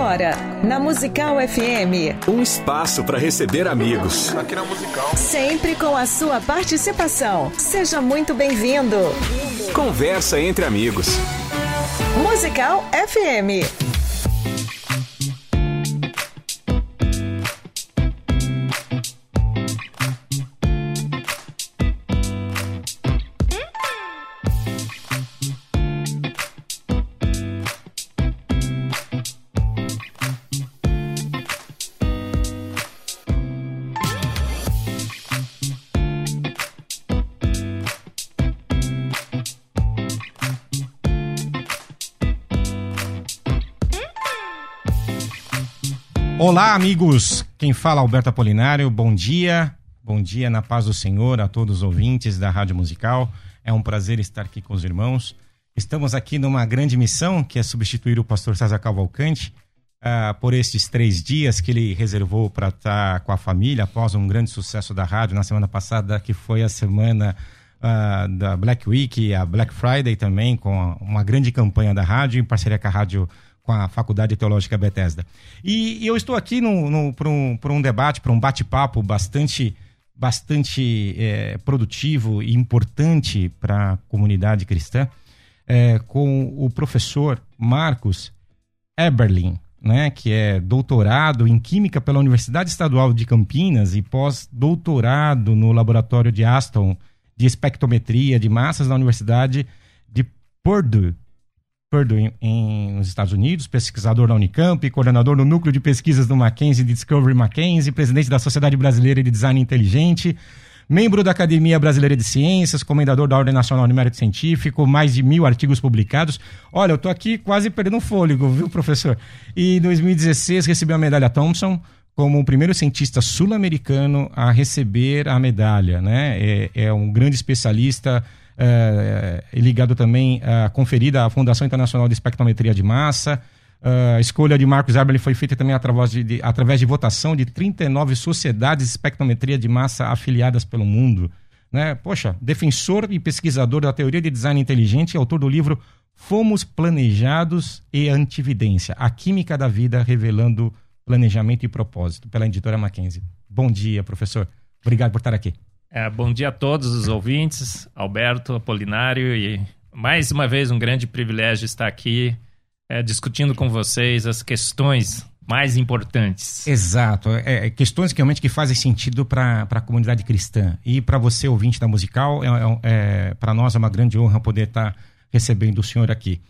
Agora, na Musical FM. Um espaço para receber amigos. Aqui na Musical. Sempre com a sua participação. Seja muito bem-vindo. Conversa entre amigos. Musical FM. Olá, amigos. Quem fala é Alberto Apolinário. Bom dia. Bom dia na paz do Senhor a todos os ouvintes da Rádio Musical. É um prazer estar aqui com os irmãos. Estamos aqui numa grande missão, que é substituir o pastor César Cavalcante uh, por estes três dias que ele reservou para estar com a família após um grande sucesso da rádio na semana passada, que foi a semana uh, da Black Week a Black Friday também, com uma grande campanha da rádio, em parceria com a Rádio com a Faculdade Teológica Bethesda. E, e eu estou aqui para um, um debate, para um bate-papo bastante, bastante é, produtivo e importante para a comunidade cristã, é, com o professor Marcos Eberlin, né, que é doutorado em Química pela Universidade Estadual de Campinas e pós-doutorado no Laboratório de Aston de Espectrometria de Massas da Universidade de Purdue, Purdue em, nos Estados Unidos, pesquisador da Unicamp, coordenador do Núcleo de Pesquisas do Mackenzie Discovery Mackenzie, presidente da Sociedade Brasileira de Design Inteligente, membro da Academia Brasileira de Ciências, comendador da Ordem Nacional de Mérito Científico, mais de mil artigos publicados. Olha, eu estou aqui quase perdendo fôlego, viu, professor? E em 2016 recebeu a medalha Thompson como o primeiro cientista sul-americano a receber a medalha, né? É, é um grande especialista é, é, ligado também à conferida à Fundação Internacional de Espectrometria de Massa. Uh, a escolha de Marcos Eberle foi feita também através de, de, através de votação de 39 sociedades de espectrometria de massa afiliadas pelo mundo. Né? Poxa, defensor e pesquisador da teoria de design inteligente e autor do livro Fomos Planejados e Antividência, a química da vida revelando planejamento e propósito, pela editora Mackenzie. Bom dia, professor. Obrigado por estar aqui. É, bom dia a todos os ouvintes, Alberto, Apolinário, e mais uma vez um grande privilégio estar aqui é, discutindo com vocês as questões mais importantes. Exato, é, é questões que realmente que fazem sentido para a comunidade cristã. E para você, ouvinte da Musical, é, é, é para nós é uma grande honra poder estar recebendo o senhor aqui.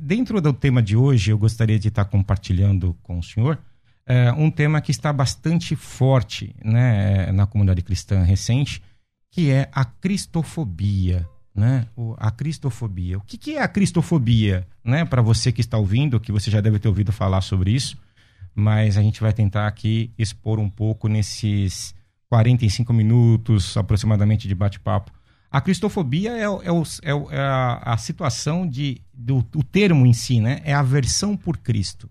Dentro do tema de hoje, eu gostaria de estar compartilhando com o senhor é, um tema que está bastante forte né, na comunidade cristã recente, que é a cristofobia. Né? O, a cristofobia. O que, que é a cristofobia? Né? Para você que está ouvindo, que você já deve ter ouvido falar sobre isso, mas a gente vai tentar aqui expor um pouco nesses 45 minutos aproximadamente de bate-papo. A cristofobia é, é, é, é a, a, situação de, do o termo em si, né? É aversão por Cristo,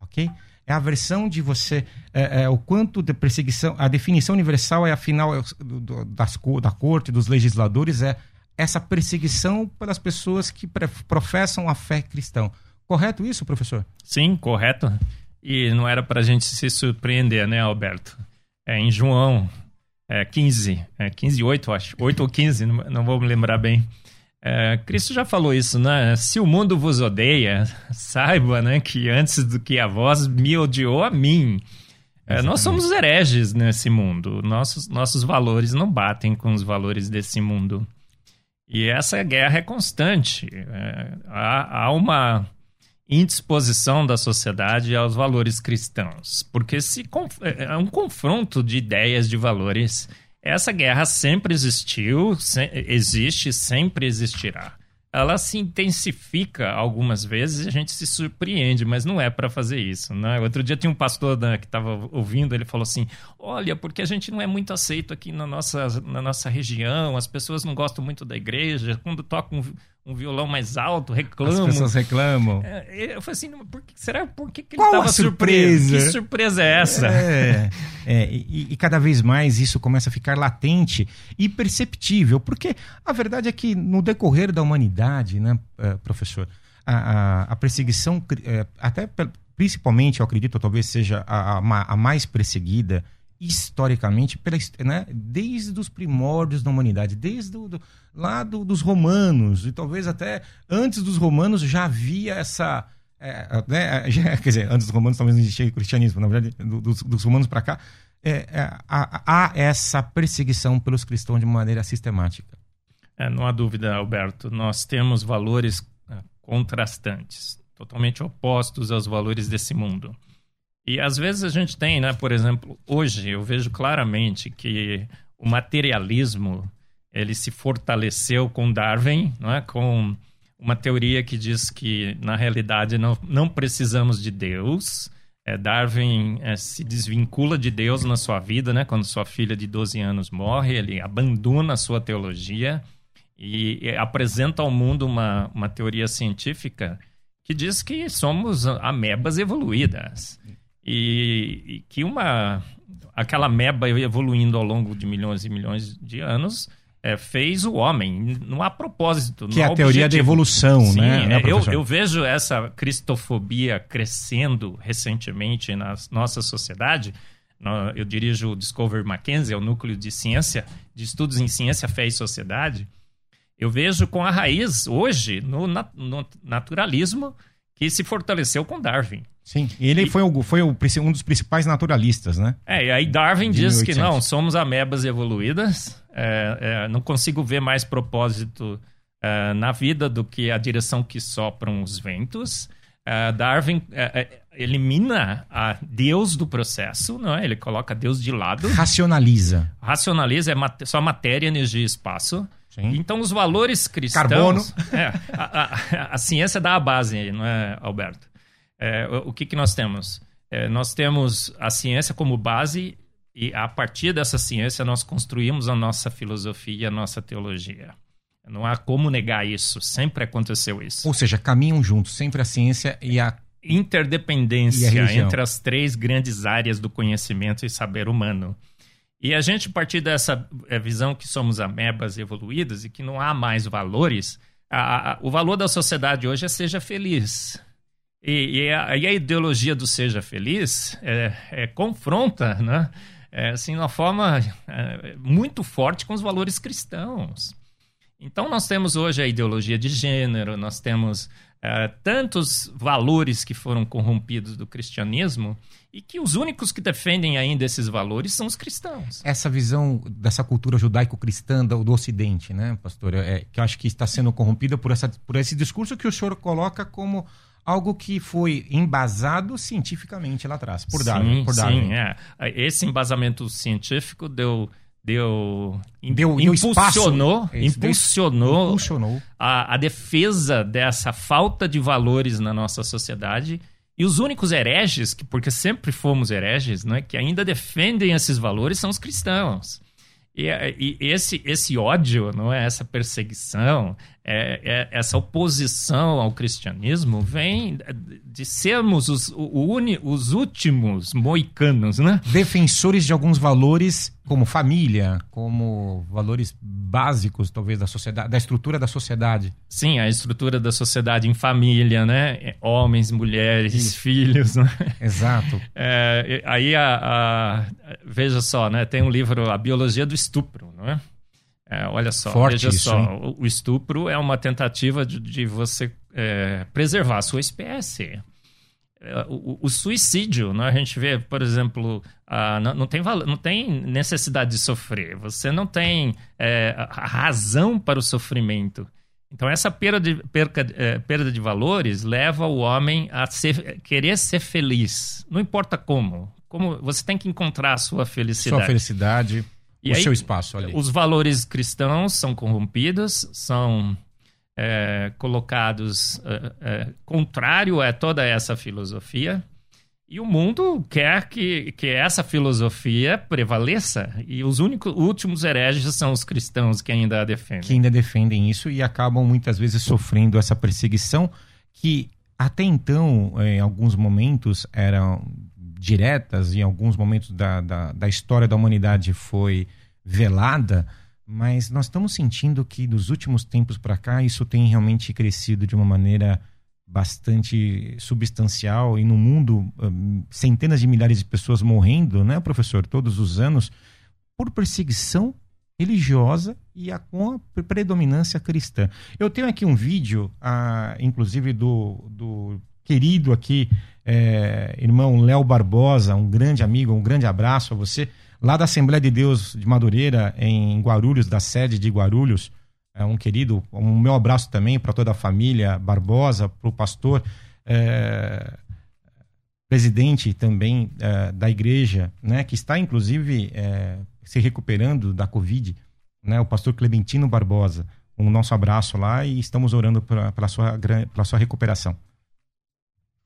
ok? É a versão de você, é, é, o quanto de perseguição, a definição universal é afinal é, do, das, da corte, dos legisladores, é essa perseguição pelas pessoas que professam a fé cristã. Correto isso, professor? Sim, correto. E não era para a gente se surpreender, né, Alberto? É, em João é, 15, é, 15, 8, acho, 8 ou 15, não, não vou me lembrar bem. É, Cristo já falou isso, né? Se o mundo vos odeia, saiba, né, que antes do que a vós me odiou a mim. É, nós somos hereges nesse mundo. Nossos, nossos valores não batem com os valores desse mundo. E essa guerra é constante. É, há, há uma indisposição da sociedade aos valores cristãos, porque se é, é um confronto de ideias, de valores essa guerra sempre existiu, se, existe, sempre existirá. Ela se intensifica algumas vezes e a gente se surpreende, mas não é para fazer isso. Né? Outro dia tinha um pastor né, que estava ouvindo, ele falou assim: Olha, porque a gente não é muito aceito aqui na nossa, na nossa região, as pessoas não gostam muito da igreja, quando tocam um violão mais alto, reclamam. As pessoas reclamam. É, eu falei assim, por que, será por que, que ele estava surpreso? Que surpresa é essa? É, é e, e, cada vez mais isso começa a ficar latente e perceptível, porque a verdade é que no decorrer da humanidade, né, é, professor, a, a, a perseguição, é, até principalmente, eu acredito, talvez seja a, a mais perseguida historicamente, pela, né, desde os primórdios da humanidade, desde do, do, lá do, dos romanos, e talvez até antes dos romanos já havia essa. É, né, já, quer dizer, antes dos romanos talvez não existia cristianismo, na verdade, dos, dos romanos para cá, é, é, há, há, essa perseguição pelos cristãos de maneira sistemática. É, não há dúvida, Alberto. Nós temos valores é, contrastantes, totalmente opostos aos valores desse mundo. E às vezes a gente tem, né, por exemplo, hoje eu vejo claramente que o materialismo ele se fortaleceu com Darwin, não é? com uma teoria que diz que na realidade não, não precisamos de Deus. É, Darwin é, se desvincula de Deus na sua vida, né? Quando sua filha de 12 anos morre, ele abandona a sua teologia e, e apresenta ao mundo uma, uma teoria científica que diz que somos amebas evoluídas e, e que uma aquela meba evoluindo ao longo de milhões e milhões de anos é, fez o homem. Não há propósito. Que é a teoria da evolução, Sim, né? É, eu, eu, vejo essa cristofobia crescendo recentemente na nossa sociedade. Eu dirijo o Discover Mackenzie, é o núcleo de ciência, de estudos em ciência, fé e sociedade. Eu vejo com a raiz hoje no naturalismo que se fortaleceu com Darwin. Sim, ele e, foi, o, foi o, um dos principais naturalistas, né? É, e aí Darwin diz 1800. que não, somos amebas evoluídas, é, é, não consigo ver mais propósito é, na vida do que a direção que sopram os ventos. É, Darwin é, é, elimina a Deus do processo, não é? ele coloca Deus de lado. Racionaliza. Racionaliza, é mat só matéria, energia e espaço. Sim. Então, os valores cristãos. Carbono. É, a, a, a, ciência dá a base aí, não é, Alberto? É, o que, que nós temos? É, nós temos a ciência como base e, a partir dessa ciência, nós construímos a nossa filosofia, a nossa teologia. Não há como negar isso, sempre aconteceu isso. Ou seja, caminham juntos, sempre a ciência e a interdependência e a entre as três grandes áreas do conhecimento e saber humano. E a gente, partir dessa é, visão que somos amebas evoluídas e que não há mais valores, a, a, o valor da sociedade hoje é seja feliz. E, e, a, e a, ideologia do seja feliz é, é, confronta, né? É, assim, uma forma é, muito forte com os valores cristãos. Então, nós temos hoje a ideologia de gênero, nós temos é, tantos valores que foram corrompidos do cristianismo e que os únicos que defendem ainda esses valores são os cristãos. Essa visão dessa cultura judaico-cristã do, do, Ocidente, né, pastor, é, que eu acho que está sendo corrompida por, essa, por esse discurso que o senhor coloca como algo que foi embasado cientificamente lá atrás, por Darwin. Sim, por Darwin. sim, é. Esse embasamento científico deu deu, deu impulsionou, espaço, impulsionou, impulsionou. A, a, defesa dessa falta de valores na nossa sociedade. E os únicos hereges, que, porque sempre fomos hereges, né, que ainda defendem esses valores são os cristãos. E, e, esse, esse ódio, não é? essa perseguição, é, é, essa oposição ao cristianismo vem de sermos os, o, uni, os últimos moicanos, né? Defensores de alguns valores como família, como valores básicos, talvez, da sociedade, da estrutura da sociedade. Sim, a estrutura da sociedade em família, né? Homens, mulheres, Isso. filhos, né? Exato. É, aí, a, a, veja só, né? Tem um livro, A Biologia do Estupro, não é? É, olha só, Forte veja isso, só, o, o, estupro é uma tentativa de, de você é, preservar a sua espécie. É, o, o, suicídio, né? a gente vê, por exemplo, a, não, não, tem, não tem necessidade de sofrer, você não tem é, razão para o sofrimento. Então, essa perda de, perca, é, perda de valores leva o homem a ser, querer ser feliz, não importa como. como. Você tem que encontrar a sua felicidade. Sua felicidade o aí, seu espaço ali. Os valores cristãos são corrompidos, são é, colocados é, é, contrário a toda essa filosofia. E o mundo quer que, que essa filosofia prevaleça. E os únicos últimos hereges são os cristãos que ainda a defendem. Que ainda defendem isso e acabam muitas vezes sofrendo essa perseguição que até então, em alguns momentos, eram diretas, em alguns momentos da, da, da história da humanidade foi velada, mas nós estamos sentindo que dos últimos tempos para cá isso tem realmente crescido de uma maneira bastante substancial e no mundo centenas de milhares de pessoas morrendo, né, professor, todos os anos por perseguição religiosa e a, com a predominância cristã. Eu tenho aqui um vídeo, ah, inclusive do, do querido aqui é, irmão Léo Barbosa, um grande amigo, um grande abraço a você, lá da Assembleia de Deus de Madureira, em Guarulhos, da sede de Guarulhos é um querido, um meu abraço também para toda a família Barbosa, para o pastor, é, presidente também é, da igreja, né, que está inclusive é, se recuperando da Covid, né, o pastor Clementino Barbosa. Um nosso abraço lá e estamos orando pela, sua, pela sua recuperação.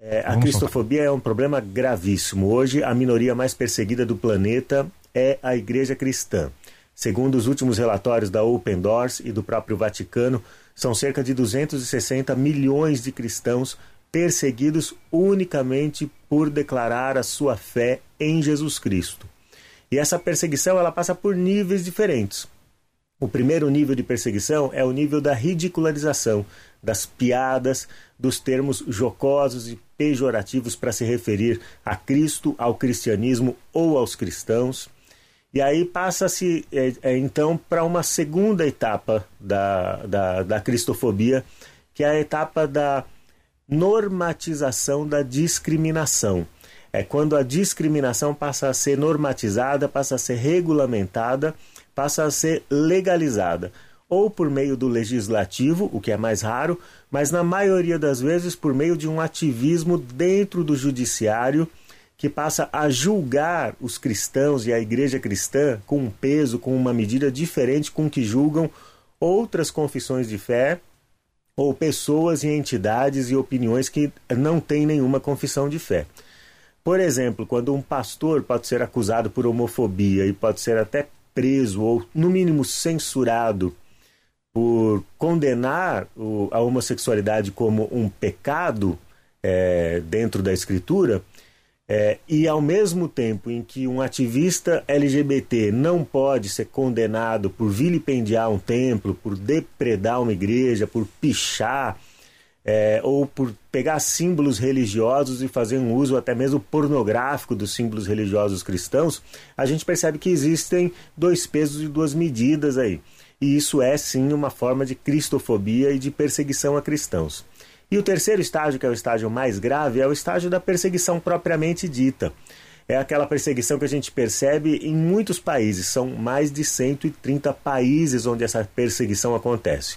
É, a cristofobia é um problema gravíssimo. Hoje, a minoria mais perseguida do planeta é a igreja cristã. Segundo os últimos relatórios da Open Doors e do próprio Vaticano, são cerca de 260 milhões de cristãos perseguidos unicamente por declarar a sua fé em Jesus Cristo. E essa perseguição ela passa por níveis diferentes. O primeiro nível de perseguição é o nível da ridicularização, das piadas, dos termos jocosos e pejorativos para se referir a Cristo, ao cristianismo ou aos cristãos. E aí passa-se é, é, então para uma segunda etapa da, da, da cristofobia, que é a etapa da normatização da discriminação. É quando a discriminação passa a ser normatizada, passa a ser regulamentada, passa a ser legalizada. Ou por meio do legislativo, o que é mais raro, mas na maioria das vezes por meio de um ativismo dentro do judiciário que passa a julgar os cristãos e a igreja cristã com um peso, com uma medida diferente com que julgam outras confissões de fé ou pessoas e entidades e opiniões que não têm nenhuma confissão de fé. Por exemplo, quando um pastor pode ser acusado por homofobia e pode ser até preso ou, no mínimo, censurado por condenar a homossexualidade como um pecado é, dentro da Escritura, é, e ao mesmo tempo em que um ativista LGBT não pode ser condenado por vilipendiar um templo, por depredar uma igreja, por pichar, é, ou por pegar símbolos religiosos e fazer um uso até mesmo pornográfico dos símbolos religiosos cristãos, a gente percebe que existem dois pesos e duas medidas aí. E isso é sim uma forma de cristofobia e de perseguição a cristãos. E o terceiro estágio, que é o estágio mais grave, é o estágio da perseguição propriamente dita. É aquela perseguição que a gente percebe em muitos países, são mais de 130 países onde essa perseguição acontece.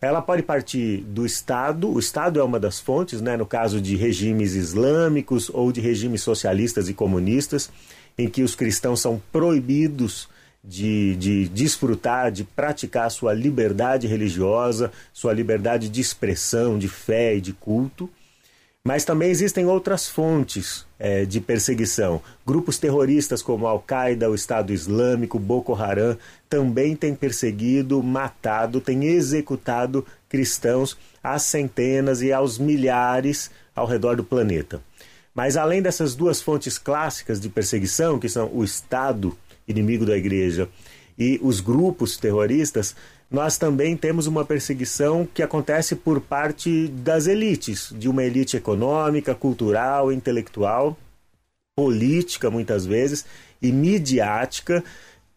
Ela pode partir do Estado, o Estado é uma das fontes, né, no caso de regimes islâmicos ou de regimes socialistas e comunistas, em que os cristãos são proibidos de, de desfrutar, de praticar sua liberdade religiosa, sua liberdade de expressão, de fé e de culto. Mas também existem outras fontes é, de perseguição. Grupos terroristas como Al-Qaeda, o Estado Islâmico, Boko Haram, também têm perseguido, matado, têm executado cristãos às centenas e aos milhares ao redor do planeta. Mas além dessas duas fontes clássicas de perseguição, que são o Estado inimigo da igreja, e os grupos terroristas, nós também temos uma perseguição que acontece por parte das elites, de uma elite econômica, cultural, intelectual, política, muitas vezes, e midiática,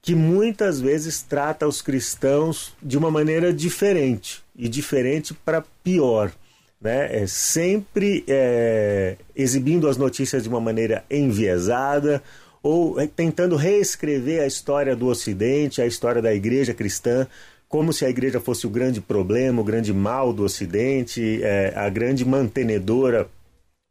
que muitas vezes trata os cristãos de uma maneira diferente, e diferente para pior. Né? É sempre é, exibindo as notícias de uma maneira enviesada, ou tentando reescrever a história do Ocidente, a história da igreja cristã, como se a igreja fosse o grande problema, o grande mal do Ocidente, é, a grande mantenedora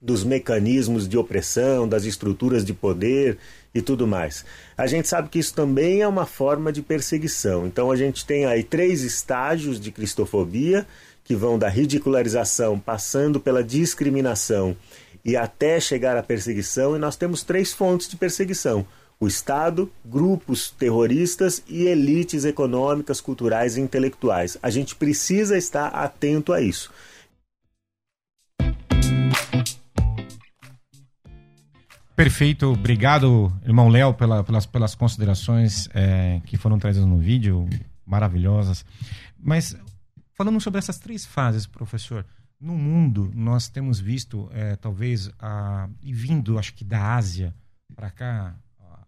dos mecanismos de opressão, das estruturas de poder e tudo mais. A gente sabe que isso também é uma forma de perseguição. Então a gente tem aí três estágios de cristofobia que vão da ridicularização, passando pela discriminação e até chegar à perseguição, e nós temos três fontes de perseguição: o Estado, grupos terroristas e elites econômicas, culturais e intelectuais. A gente precisa estar atento a isso. Perfeito, obrigado, irmão Léo, pela, pelas, pelas considerações é, que foram trazidas no vídeo, maravilhosas. Mas falando sobre essas três fases, professor, no mundo nós temos visto, é, talvez, a, e vindo, acho que da Ásia para cá,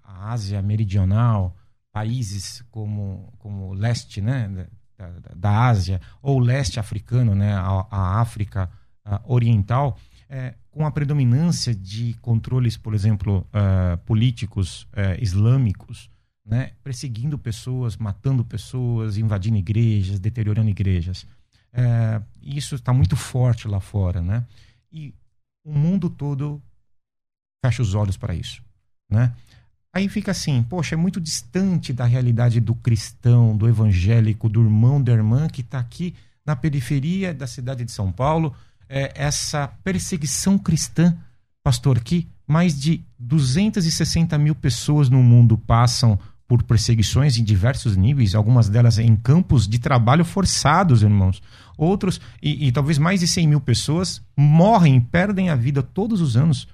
a Ásia Meridional, países como, como o leste né, da, da Ásia, ou o leste africano, né, a, a África a Oriental, é, com a predominância de controles, por exemplo, uh, políticos uh, islâmicos, né, perseguindo pessoas, matando pessoas, invadindo igrejas, deteriorando igrejas. Uh, isso está muito forte lá fora, né? E o mundo todo fecha os olhos para isso, né? Aí fica assim, poxa, é muito distante da realidade do cristão, do evangélico, do irmão, da irmã que está aqui na periferia da cidade de São Paulo, é, essa perseguição cristã, pastor, que mais de 260 mil pessoas no mundo passam por perseguições em diversos níveis, algumas delas em campos de trabalho forçados, irmãos. Outros, e, e talvez mais de 100 mil pessoas, morrem, perdem a vida todos os anos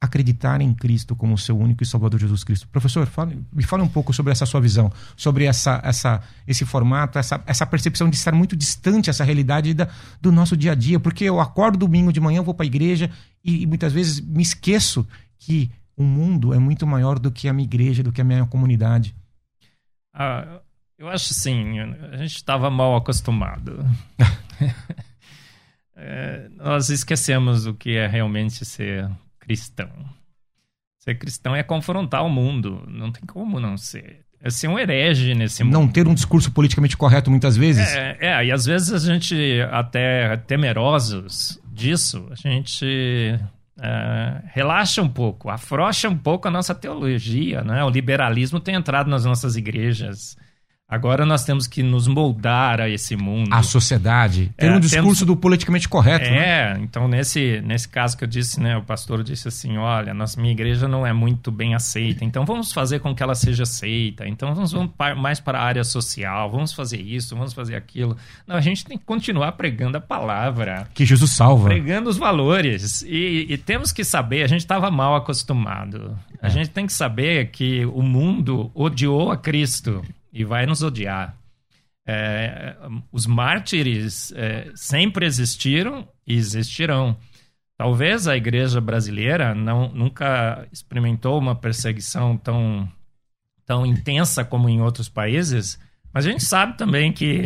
acreditar em Cristo como seu único e Salvador Jesus Cristo. Professor, me fale um pouco sobre essa sua visão, sobre essa, essa, esse formato, essa, essa percepção de estar muito distante essa realidade da, do nosso dia a dia, porque eu acordo domingo de manhã, vou para a igreja e, e, muitas vezes me esqueço que o mundo é muito maior do que a minha igreja, do que a minha comunidade. Ah, eu acho assim, a gente estava mal acostumado. é, nós esquecemos o que é realmente ser cristão. Ser cristão é confrontar o mundo. Não tem como não ser. É ser um herege nesse mundo. Não ter um discurso politicamente correto muitas vezes. É, é, e às vezes a gente, até temerosos disso, a gente é, relaxa um pouco, afrouxa um pouco a nossa teologia. Né? O liberalismo tem entrado nas nossas igrejas. Agora nós temos que nos moldar a esse mundo. A sociedade. Ter é, um discurso temos... do politicamente correto. É, né? então nesse, nesse caso que eu disse, né, o pastor disse assim: olha, nossa, minha igreja não é muito bem aceita, então vamos fazer com que ela seja aceita. Então vamos, vamos mais para a área social, vamos fazer isso, vamos fazer aquilo. Não, a gente tem que continuar pregando a palavra. Que Jesus salva. Pregando os valores. E, e temos que saber, a gente estava mal acostumado. A é. gente tem que saber que o mundo odiou a Cristo e vai nos odiar. É, os mártires é, sempre existiram e existirão. Talvez a igreja brasileira não, nunca experimentou uma perseguição tão, tão intensa como em outros países, mas a gente sabe também que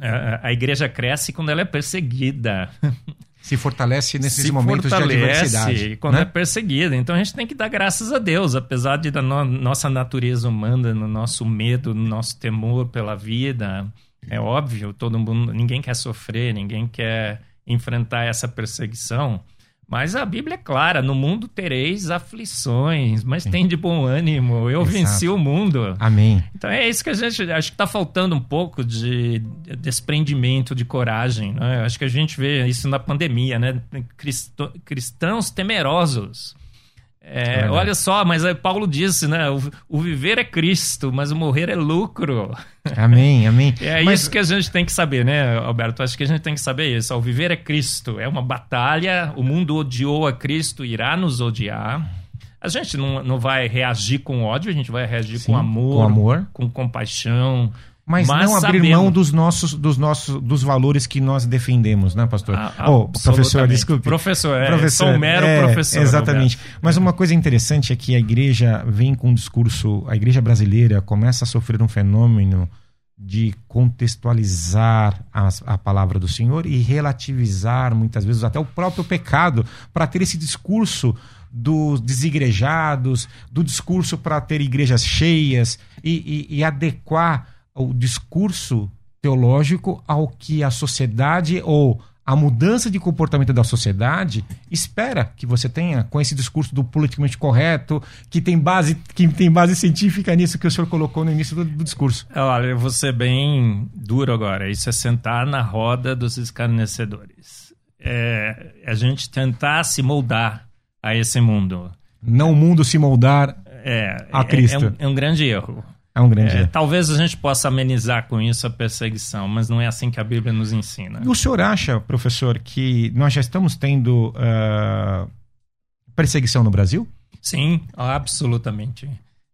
a, é, a igreja cresce quando ela é perseguida. se fortalece nesses se momentos fortalece de adversidade. quando né? é perseguida. Então a gente tem que dar graças a Deus, apesar de da no, nossa natureza humana, no nosso medo, no nosso temor pela vida. É óbvio, todo mundo, ninguém quer sofrer, ninguém quer enfrentar essa perseguição. Mas a Bíblia é clara: no mundo tereis aflições, mas Sim. tem de bom ânimo. Eu Exato. venci o mundo. Amém. Então é isso que a gente acho que está faltando um pouco de desprendimento, de coragem. Né? Acho que a gente vê isso na pandemia, né? Cristãos temerosos. É, é olha só, mas Paulo disse, né? O, o, viver é Cristo, mas o morrer é lucro. Amém, amém. É mas... isso que a gente tem que saber, né, Alberto? Acho que a gente tem que saber isso. O viver é Cristo. É uma batalha. O mundo odiou a Cristo, irá nos odiar. A gente não, não vai reagir com ódio, a gente vai reagir Sim, com amor, com amor, com compaixão, mas, mas, não abrir mão dos nossos, dos nossos, dos valores que nós defendemos, né, pastor? Oh, professor, desculpe. Professor, é, professor, sou mero é, professor. Exatamente. Mas uma coisa interessante é que a igreja vem com um discurso, a igreja brasileira começa a sofrer um fenômeno de contextualizar a, a palavra do Senhor e relativizar muitas vezes até o próprio pecado para ter esse discurso dos desigrejados, do discurso para ter igrejas cheias e, e, e adequar o discurso teológico ao que a sociedade ou a mudança de comportamento da sociedade espera que você tenha com esse discurso do politicamente correto, que tem base, que tem base científica nisso que o senhor colocou no início do, do discurso. Olha, eu vou ser bem duro agora. Isso é sentar na roda dos escarnecedores. É a gente tentar se moldar a esse mundo. Não o mundo se moldar é, a Cristo. É, é, um, é um grande erro. É um grande. É, talvez a gente possa amenizar com isso a perseguição, mas não é assim que a Bíblia nos ensina. O senhor acha, professor, que nós já estamos tendo uh, perseguição no Brasil? Sim, absolutamente.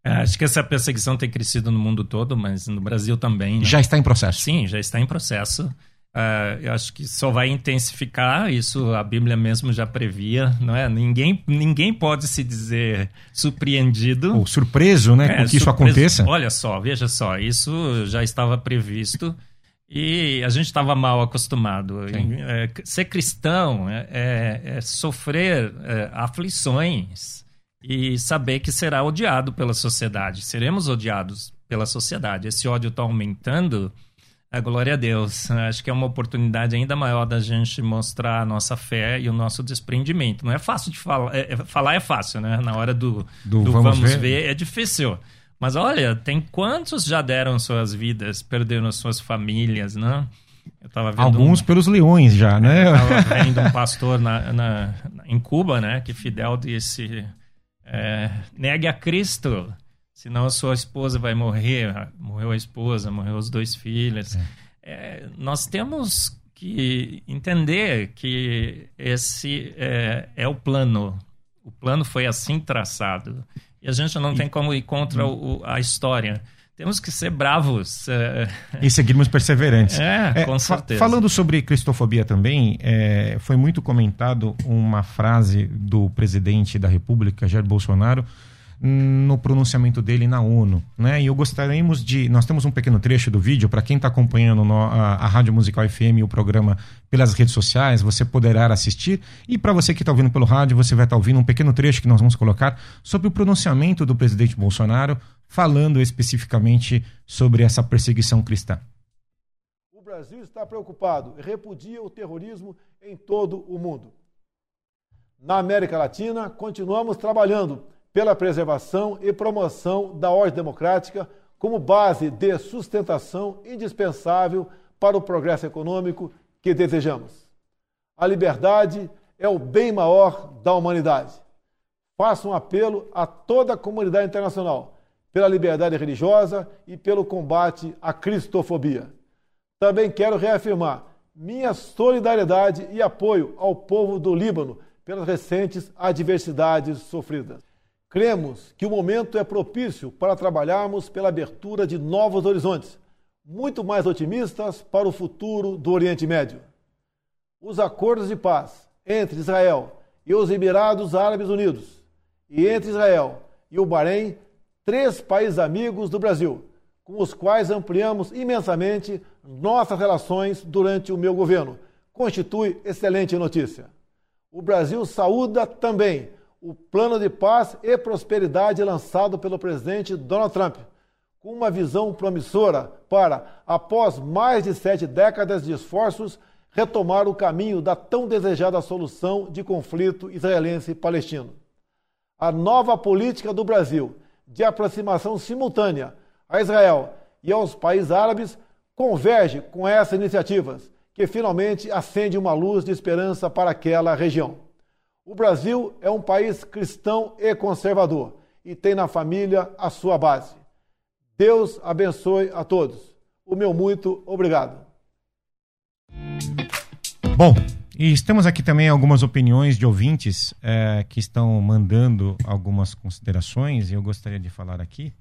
É, acho que essa perseguição tem crescido no mundo todo, mas no Brasil também. Né? Já está em processo? Sim, já está em processo. Uh, eu acho que só vai intensificar, isso a Bíblia mesmo já previa, não é? Ninguém, ninguém pode se dizer surpreendido. Ou surpreso, né, é, com que isso aconteça. Olha só, veja só, isso já estava previsto e a gente estava mal acostumado. É, ser cristão é, é, é sofrer é, aflições e saber que será odiado pela sociedade. Seremos odiados pela sociedade. Esse ódio está aumentando a glória a Deus. Acho que é uma oportunidade ainda maior da gente mostrar a nossa fé e o nosso desprendimento. Não é fácil de falar. É, é, falar é fácil, né? Na hora do, do, do vamos, vamos ver. ver. é difícil. Mas olha, tem quantos já deram suas vidas, perderam suas famílias, né? Alguns um, pelos leões já, né? Eu tava vendo um pastor na, na, em Cuba, né? Que Fidel disse: é, negue a Cristo senão a sua esposa vai morrer. Morreu a esposa, morreu os dois filhos. É. É, nós temos que entender que esse é, é, o plano. O plano foi assim traçado. E a gente não e, tem como ir contra o, a história. Temos que ser bravos. É... E seguirmos perseverantes. É, é com certeza. Fa falando sobre cristofobia também, é, foi muito comentado uma frase do presidente da República, Jair Bolsonaro, no pronunciamento dele na ONU, né? E eu gostaríamos de, nós temos um pequeno trecho do vídeo para quem está acompanhando no, a, a, Rádio Musical FM e o programa pelas redes sociais, você poderá assistir e para você que está ouvindo pelo rádio, você vai estar tá ouvindo um pequeno trecho que nós vamos colocar sobre o pronunciamento do presidente Bolsonaro, falando especificamente sobre essa perseguição cristã. O Brasil está preocupado e repudia o terrorismo em todo o mundo. Na América Latina, continuamos trabalhando pela preservação e promoção da ordem democrática como base de sustentação indispensável para o progresso econômico que desejamos. A liberdade é o bem maior da humanidade. Faço um apelo a toda a comunidade internacional pela liberdade religiosa e pelo combate à cristofobia. Também quero reafirmar minha solidariedade e apoio ao povo do Líbano pelas recentes adversidades sofridas. Cremos que o momento é propício para trabalharmos pela abertura de novos horizontes, muito mais otimistas para o futuro do Oriente Médio. Os acordos de paz entre Israel e os Emirados Árabes Unidos e entre Israel e o Bahrein, três países amigos do Brasil, com os quais ampliamos imensamente nossas relações durante o meu governo, constitui excelente notícia. O Brasil saúda também o plano de paz e prosperidade lançado pelo presidente Donald Trump, com uma visão promissora para, após mais de sete décadas de esforços, retomar o caminho da tão desejada solução de conflito israelense-palestino. A nova política do Brasil de aproximação simultânea a Israel e aos países árabes converge com essas iniciativas, que finalmente acende uma luz de esperança para aquela região. O Brasil é um país cristão e conservador e tem na família a sua base. Deus abençoe a todos. O meu muito obrigado. Bom, e estamos aqui também algumas opiniões de ouvintes é, que estão mandando algumas considerações e eu gostaria de falar aqui.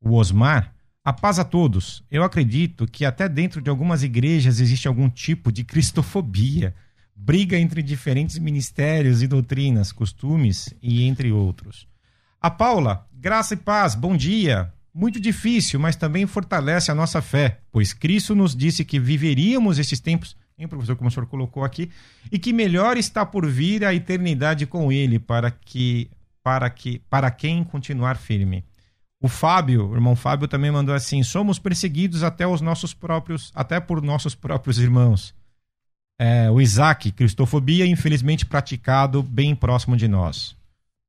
O Osmar, a paz a todos. Eu acredito que até dentro de algumas igrejas existe algum tipo de cristofobia briga entre diferentes ministérios e doutrinas, costumes e entre outros. A Paula, graça e paz, bom dia. Muito difícil, mas também fortalece a nossa fé, pois Cristo nos disse que viveríamos esses tempos, hein, professor, como o senhor colocou aqui, e que melhor está por vir a eternidade com Ele para que para que para quem continuar firme. O Fábio, o irmão Fábio também mandou assim: somos perseguidos até os nossos próprios, até por nossos próprios irmãos é, o Isaac, cristofobia, infelizmente praticado bem próximo de nós.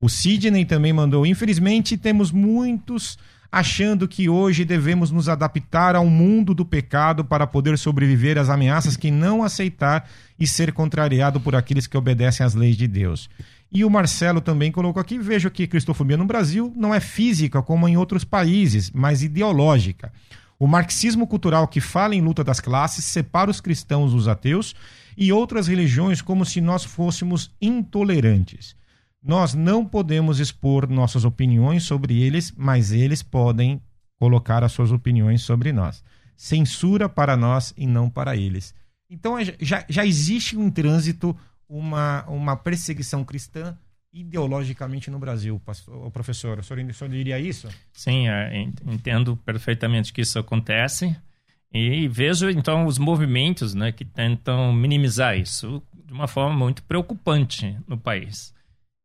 O Sidney também mandou, infelizmente temos muitos achando que hoje devemos nos adaptar ao mundo do pecado para poder sobreviver às ameaças que não aceitar e ser contrariado por aqueles que obedecem às leis de Deus. E o Marcelo também colocou aqui: vejo que cristofobia no Brasil não é física como em outros países, mas ideológica. O marxismo cultural que fala em luta das classes separa os cristãos dos ateus e outras religiões como se nós fôssemos intolerantes. Nós não podemos expor nossas opiniões sobre eles, mas eles podem colocar as suas opiniões sobre nós. Censura para nós e não para eles. Então é, já, já existe um trânsito, uma, uma perseguição cristã ideologicamente no Brasil, pastor, professor. O senhor, o senhor diria isso? Sim, é, entendo perfeitamente que isso acontece. E vejo então os movimentos né, que tentam minimizar isso de uma forma muito preocupante no país.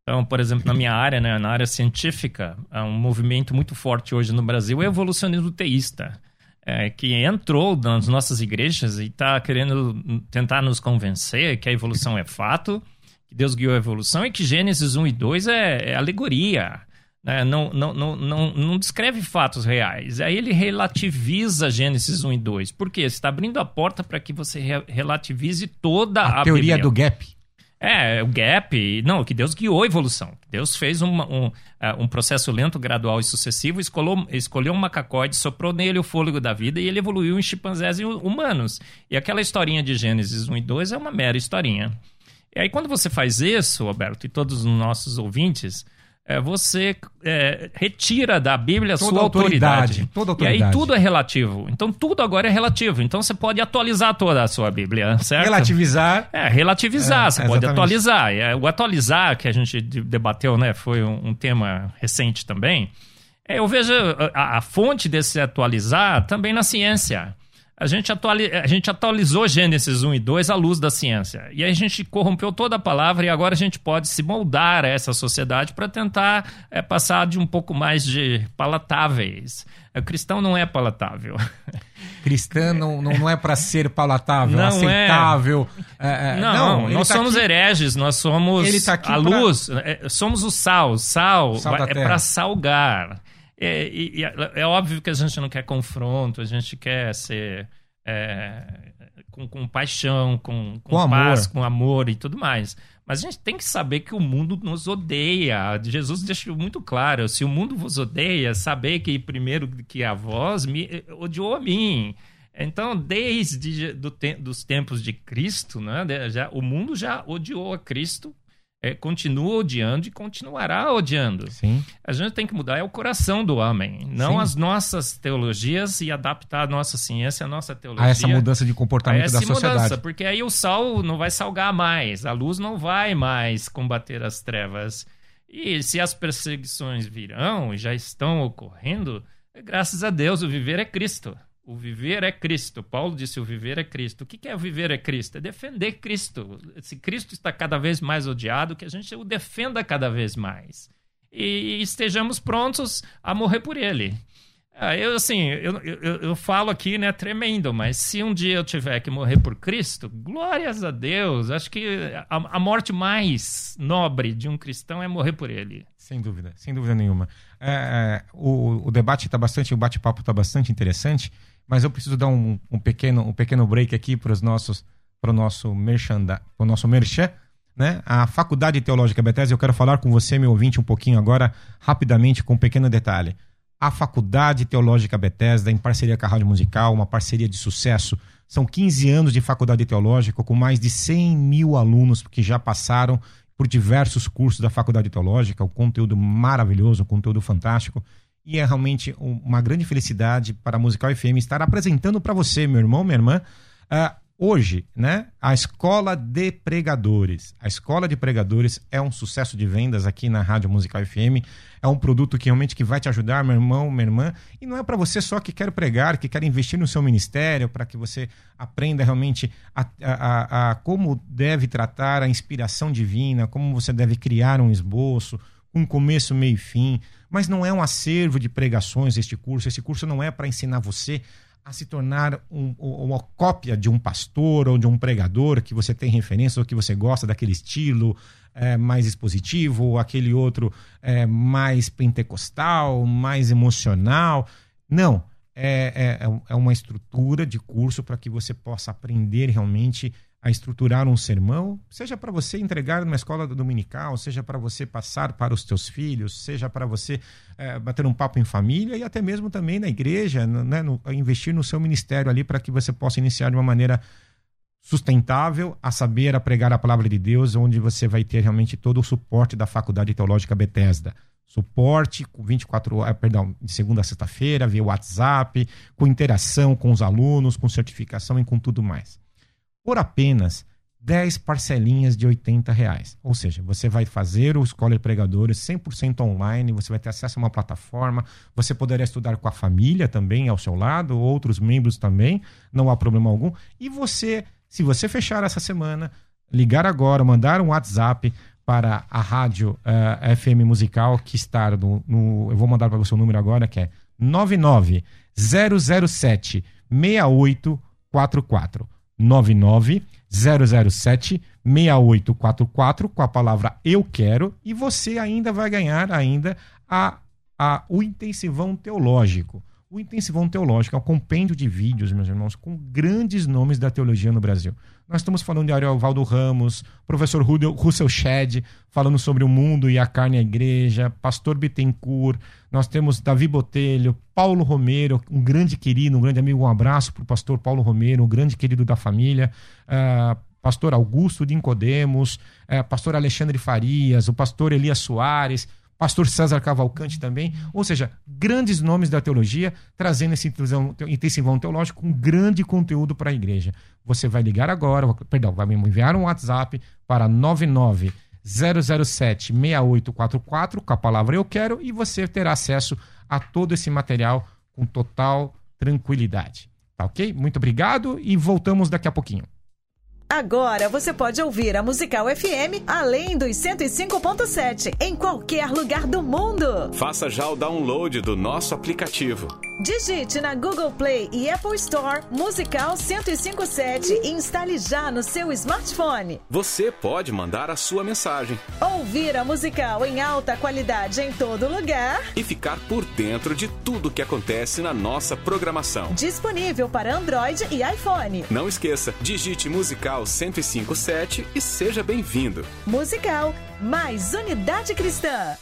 Então, por exemplo, na minha área, né, na área científica, há um movimento muito forte hoje no Brasil é o evolucionismo teísta, é, que entrou nas nossas igrejas e está querendo tentar nos convencer que a evolução é fato, que Deus guiou a evolução e que Gênesis 1 e 2 é, é alegoria né? não, não, não, não, não descreve fatos reais. Aí ele relativiza Gênesis 1 e 2. Por quê? Você está abrindo a porta para que você re relativize toda a, a teoria Bíblia. do gap. É, o gap. Não, que Deus guiou a evolução. Deus fez um, um, é, um processo lento, gradual e sucessivo, escolheu, escolheu um macacóide, soprou nele o fôlego da vida e ele evoluiu em chimpanzés e humanos. E aquela historinha de Gênesis 1 e 2 é uma mera historinha. E aí, quando você faz isso, Roberto, e todos os nossos ouvintes, é, você é, retira da Bíblia a toda sua autoridade. autoridade. Toda autoridade. E aí tudo é relativo. Então tudo agora é relativo. Então você pode atualizar toda a sua Bíblia, certo? Relativizar. É, relativizar. É, você pode atualizar. É, o atualizar, que a gente debateu, né, foi um, um tema recente também. É, eu vejo a, a fonte desse atualizar também na ciência a gente, atuali a gente atualizou Gênesis 1 e 2 à luz da ciência. E aí a gente corrompeu toda a palavra e agora a gente pode se moldar a essa sociedade para tentar é, passar de um pouco mais de palatáveis. O cristão não é palatável. Cristão não, não é para ser palatável, não é. aceitável. É. É, não, não nós tá somos aqui... hereges, nós somos tá a luz, pra... É, somos o sal. Sal, sal é para salgar. É, e, é, é óbvio que a gente não quer confronto, a gente quer ser é, com, com, paixão, com, com, com paz, amor. com amor e tudo mais. Mas a gente tem que saber que o mundo nos odeia. Jesus deixou muito claro: se o mundo vos odeia, saber que primeiro que a vós me odiou a mim. Então, desde do te, dos tempos de Cristo, né, já, o mundo já odiou a Cristo é, continua odiando e continuará odiando. Sim. A gente tem que mudar é o coração do homem, não Sim. as nossas teologias e adaptar a nossa ciência, a nossa teologia. A essa mudança de comportamento da sociedade. Mudança, porque aí o sal não vai salgar mais, a luz não vai mais combater as trevas. E se as perseguições virão e já estão ocorrendo, graças a Deus, o viver é Cristo. O viver é Cristo. Paulo disse: o viver é Cristo. O que é o viver é Cristo? É defender Cristo. Se Cristo está cada vez mais odiado, que a gente o defenda cada vez mais. E estejamos prontos a morrer por ele. Ah, eu, assim, eu, eu, eu, falo aqui, né, tremendo, mas se um dia eu tiver que morrer por Cristo, glórias a Deus. Acho que a, a morte mais nobre de um cristão é morrer por ele. Sem dúvida, sem dúvida nenhuma. É, é o, o debate está bastante, o bate-papo está bastante interessante mas eu preciso dar um, um pequeno, um pequeno break aqui para os nossos para o nosso merchan, para o nosso merchan, né? A Faculdade Teológica Bethesda, eu quero falar com você, meu ouvinte, um pouquinho agora, rapidamente, com um pequeno detalhe. A Faculdade Teológica Bethesda, em parceria com a Rádio Musical, uma parceria de sucesso. São 15 anos de faculdade teológica, com mais de 100 mil alunos que já passaram por diversos cursos da Faculdade Teológica, o conteúdo maravilhoso, o conteúdo fantástico. E é realmente uma grande felicidade para a Musical FM estar apresentando para você, meu irmão, minha irmã, uh, hoje, né, a Escola de Pregadores. A Escola de Pregadores é um sucesso de vendas aqui na Rádio Musical FM. É um produto que realmente que vai te ajudar, meu irmão, minha irmã. E não é para você só que quer pregar, que quer investir no seu ministério, para que você aprenda realmente a, a, a, a como deve tratar a inspiração divina, como você deve criar um esboço, um começo, meio e fim mas não é um acervo de pregações este curso. Esse curso não é para ensinar você a se tornar um, uma cópia de um pastor ou de um pregador que você tem referência ou que você gosta daquele estilo é, mais expositivo ou aquele outro é, mais pentecostal, mais emocional. Não. É, é, é uma estrutura de curso para que você possa aprender realmente a estruturar um sermão, seja para você entregar numa escola dominical, seja para você passar para os teus filhos, seja para você é, bater um papo em família e até mesmo também na igreja, né, no, investir no seu ministério ali para que você possa iniciar de uma maneira sustentável a saber a pregar a palavra de Deus, onde você vai ter realmente todo o suporte da Faculdade Teológica Bethesda. Suporte com 24 horas, perdão, de segunda a sexta-feira, via WhatsApp, com interação com os alunos, com certificação e com tudo mais. Por apenas 10 parcelinhas de 80 reais. Ou seja, você vai fazer o Escola Pregadores 100% online, você vai ter acesso a uma plataforma, você poderá estudar com a família também ao seu lado, outros membros também, não há problema algum. E você, se você fechar essa semana, ligar agora, mandar um WhatsApp para a rádio uh, eh, FM Musical que está no, no eu vou mandar para você o número agora que é 99 007 6844 99 007 6844 com a palavra eu quero e você ainda vai ganhar ainda a, a o intensivão teológico. O intensivão teológico é um compêndio de vídeos, meus irmãos, com grandes nomes da teologia no Brasil. Nós estamos falando de Ariovaldo Ramos, professor Russell Shedd, falando sobre o mundo e a carne e a igreja, pastor Bittencourt, nós temos Davi Botelho, Paulo Romero, um grande querido, um grande amigo, um abraço para o pastor Paulo Romero, um grande querido da família, uh, pastor Augusto de Incodemos, uh, pastor Alexandre Farias, o pastor Elias Soares, pastor César Cavalcante também, ou seja, grandes nomes da teologia trazendo esse intensivão teológico com grande conteúdo para a igreja. Você vai ligar agora, perdão, vai me enviar um WhatsApp para 99 007 6844 com a palavra eu quero e você terá acesso a todo esse material com total tranquilidade. Tá ok? Muito obrigado e voltamos daqui a pouquinho. Agora você pode ouvir a Musical FM além dos 105.7 em qualquer lugar do mundo. Faça já o download do nosso aplicativo. Digite na Google Play e Apple Store Musical 1057 e instale já no seu smartphone. Você pode mandar a sua mensagem. Ouvir a Musical em alta qualidade em todo lugar. E ficar por dentro de tudo que acontece na nossa programação. Disponível para Android e iPhone. Não esqueça, digite Musical 1057 e seja bem-vindo. Musical, mais unidade cristã.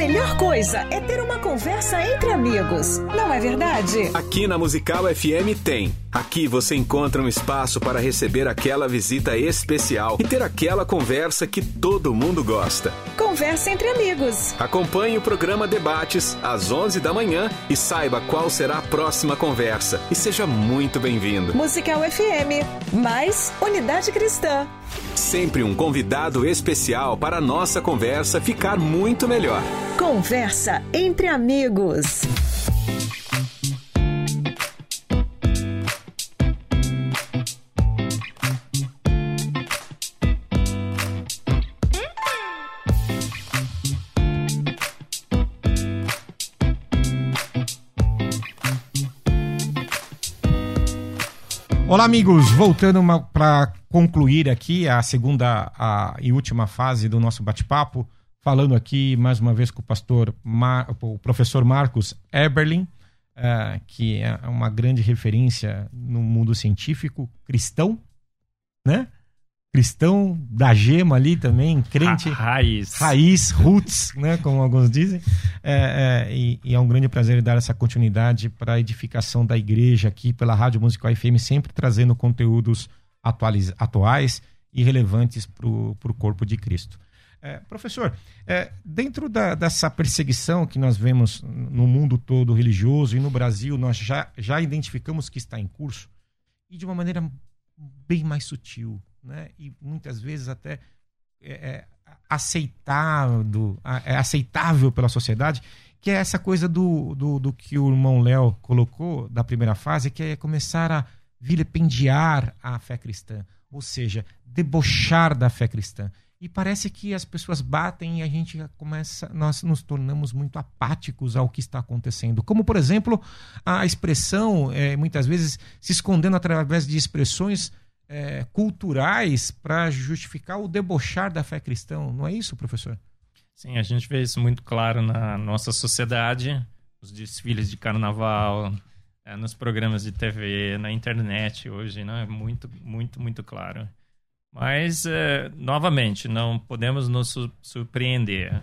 Melhor coisa é ter uma conversa entre amigos, não é verdade? Aqui na Musical FM tem. Aqui você encontra um espaço para receber aquela visita especial e ter aquela conversa que todo mundo gosta. Conversa entre amigos. Acompanhe o programa Debates às 11 da manhã e saiba qual será a próxima conversa. E seja muito bem-vindo. Musical FM, mais unidade cristã. Sempre um convidado especial para a nossa conversa ficar muito melhor. Conversa entre amigos. Olá, amigos. Voltando para concluir aqui a segunda a, e última fase do nosso bate-papo, falando aqui mais uma vez com o pastor, Mar, o professor Marcos Eberlin, uh, que é uma grande referência no mundo científico cristão, né? Cristão da gema ali também, crente. raiz. Raiz, roots, né, como alguns dizem. É, é, e, e, é um grande prazer dar essa continuidade para a edificação da igreja aqui pela Rádio Musical FM, sempre trazendo conteúdos atuais, atuais e relevantes para o corpo de Cristo. É, professor, é, dentro da, dessa perseguição que nós vemos no mundo todo religioso e no Brasil, nós já, já identificamos que está em curso e de uma maneira bem mais sutil, né? e muitas vezes até é, é, aceitado, é aceitável pela sociedade, que é essa coisa do, do, do que o irmão Léo colocou da primeira fase, que é começar a vilipendiar a fé cristã, ou seja, debochar da fé cristã. E parece que as pessoas batem e a gente começa, nós nos tornamos muito apáticos ao que está acontecendo. Como, por exemplo, a expressão, é, muitas vezes se escondendo através de expressões é, culturais para justificar o debochar da fé cristã. Não é isso, professor? Sim, a gente vê isso muito claro na nossa sociedade, os desfiles de carnaval, é, nos programas de TV, na internet hoje, não é muito, muito, muito claro. Mas, é, novamente, não podemos nos surpreender.